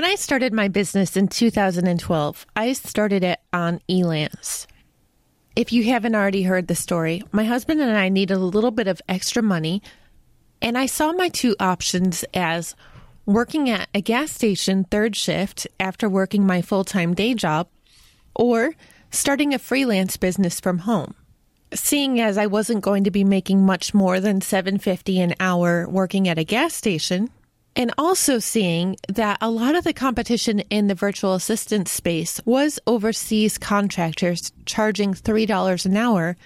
When I started my business in 2012, I started it on Elance. If you haven't already heard the story, my husband and I needed a little bit of extra money, and I saw my two options as working at a gas station third shift after working my full time day job, or starting a freelance business from home. Seeing as I wasn't going to be making much more than 750 an hour working at a gas station, and also seeing that a lot of the competition in the virtual assistant space was overseas contractors charging $3 an hour,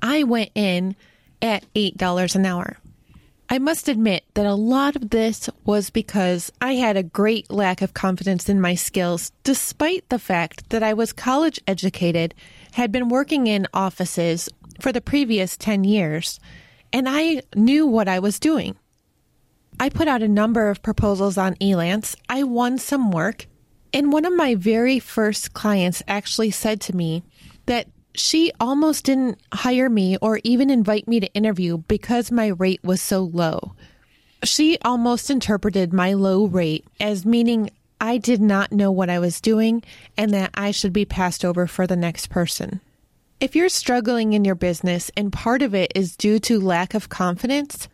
I went in at $8 an hour. I must admit that a lot of this was because I had a great lack of confidence in my skills, despite the fact that I was college educated, had been working in offices for the previous 10 years, and I knew what I was doing. I put out a number of proposals on Elance. I won some work. And one of my very first clients actually said to me that she almost didn't hire me or even invite me to interview because my rate was so low. She almost interpreted my low rate as meaning I did not know what I was doing and that I should be passed over for the next person. If you're struggling in your business and part of it is due to lack of confidence,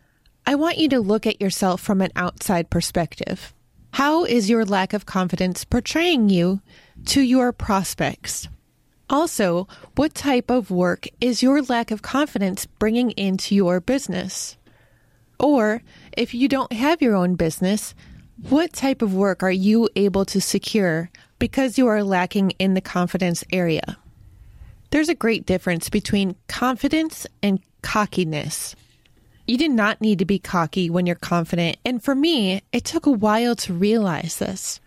I want you to look at yourself from an outside perspective. How is your lack of confidence portraying you to your prospects? Also, what type of work is your lack of confidence bringing into your business? Or, if you don't have your own business, what type of work are you able to secure because you are lacking in the confidence area? There's a great difference between confidence and cockiness. You do not need to be cocky when you're confident. And for me, it took a while to realize this.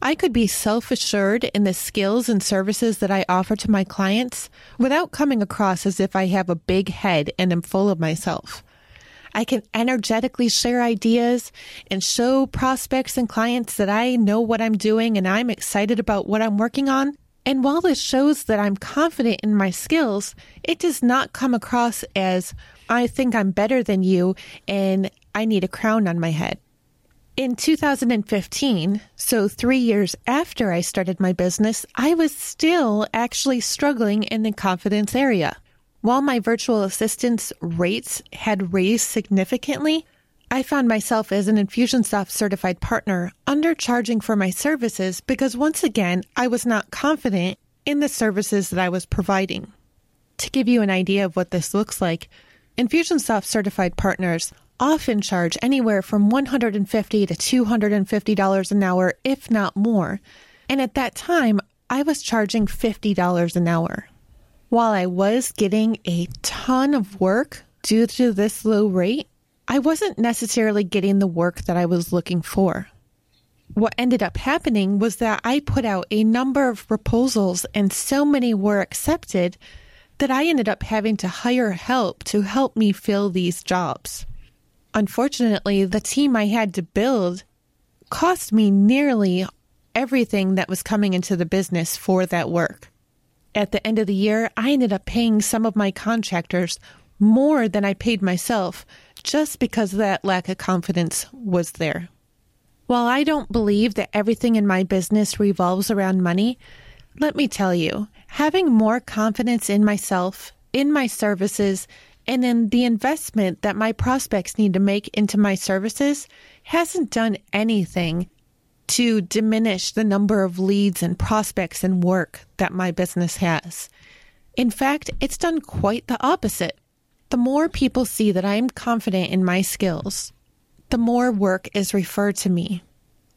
I could be self assured in the skills and services that I offer to my clients without coming across as if I have a big head and am full of myself. I can energetically share ideas and show prospects and clients that I know what I'm doing and I'm excited about what I'm working on. And while this shows that I'm confident in my skills, it does not come across as I think I'm better than you and I need a crown on my head. In 2015, so three years after I started my business, I was still actually struggling in the confidence area. While my virtual assistant's rates had raised significantly, I found myself as an Infusionsoft certified partner undercharging for my services because once again, I was not confident in the services that I was providing. To give you an idea of what this looks like, Infusionsoft certified partners often charge anywhere from 150 to $250 an hour, if not more. And at that time, I was charging $50 an hour. While I was getting a ton of work due to this low rate, I wasn't necessarily getting the work that I was looking for. What ended up happening was that I put out a number of proposals and so many were accepted that I ended up having to hire help to help me fill these jobs. Unfortunately, the team I had to build cost me nearly everything that was coming into the business for that work. At the end of the year, I ended up paying some of my contractors more than I paid myself just because that lack of confidence was there. While I don't believe that everything in my business revolves around money, let me tell you, having more confidence in myself, in my services, and in the investment that my prospects need to make into my services hasn't done anything to diminish the number of leads and prospects and work that my business has. In fact, it's done quite the opposite. The more people see that I am confident in my skills, the more work is referred to me.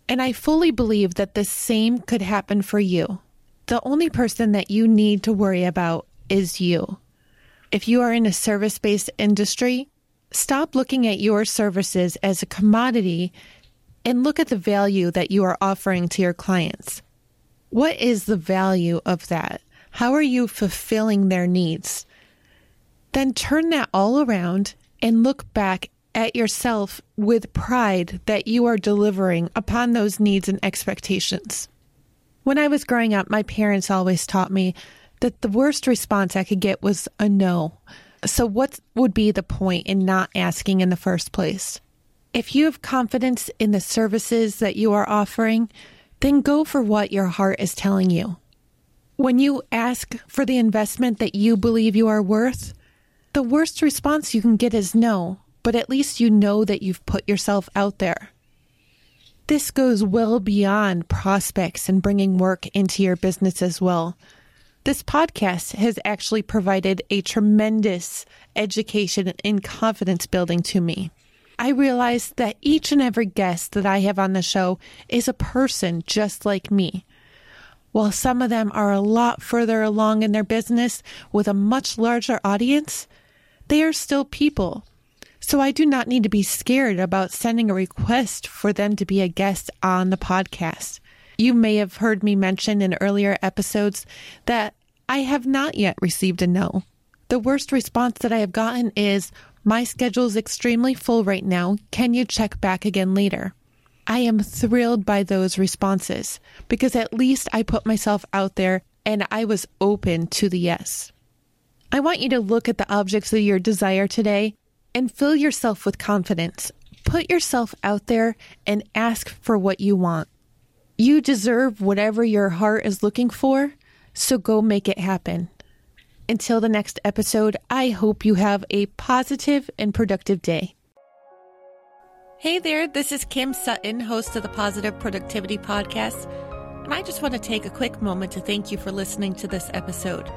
And I fully believe that the same could happen for you the only person that you need to worry about is you. If you are in a service based industry, Stop looking at your services as a commodity and look at the value that you are offering to your clients. What is the value of that? How are you fulfilling their needs? Then turn that all around and look back at yourself with pride that you are delivering upon those needs and expectations. When I was growing up, my parents always taught me that the worst response I could get was a no. So, what would be the point in not asking in the first place? If you have confidence in the services that you are offering, then go for what your heart is telling you. When you ask for the investment that you believe you are worth, the worst response you can get is no, but at least you know that you've put yourself out there. This goes well beyond prospects and bringing work into your business as well. This podcast has actually provided a tremendous education and confidence building to me. I realize that each and every guest that I have on the show is a person just like me. While some of them are a lot further along in their business with a much larger audience, they are still people. So I do not need to be scared about sending a request for them to be a guest on the podcast. You may have heard me mention in earlier episodes that I have not yet received a no. The worst response that I have gotten is, My schedule is extremely full right now. Can you check back again later? I am thrilled by those responses because at least I put myself out there and I was open to the yes. I want you to look at the objects of your desire today and fill yourself with confidence. Put yourself out there and ask for what you want. You deserve whatever your heart is looking for, so go make it happen. Until the next episode, I hope you have a positive and productive day. Hey there, this is Kim Sutton, host of the Positive Productivity Podcast, and I just want to take a quick moment to thank you for listening to this episode.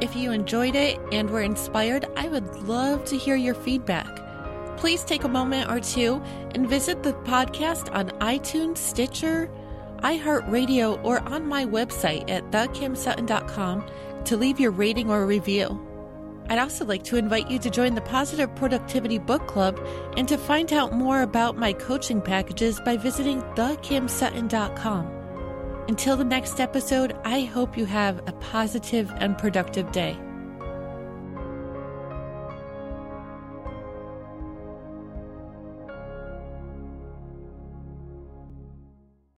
If you enjoyed it and were inspired, I would love to hear your feedback. Please take a moment or two and visit the podcast on iTunes, Stitcher, iHeartRadio, or on my website at thekimsutton.com to leave your rating or review. I'd also like to invite you to join the Positive Productivity Book Club and to find out more about my coaching packages by visiting thekimsutton.com. Until the next episode, I hope you have a positive and productive day.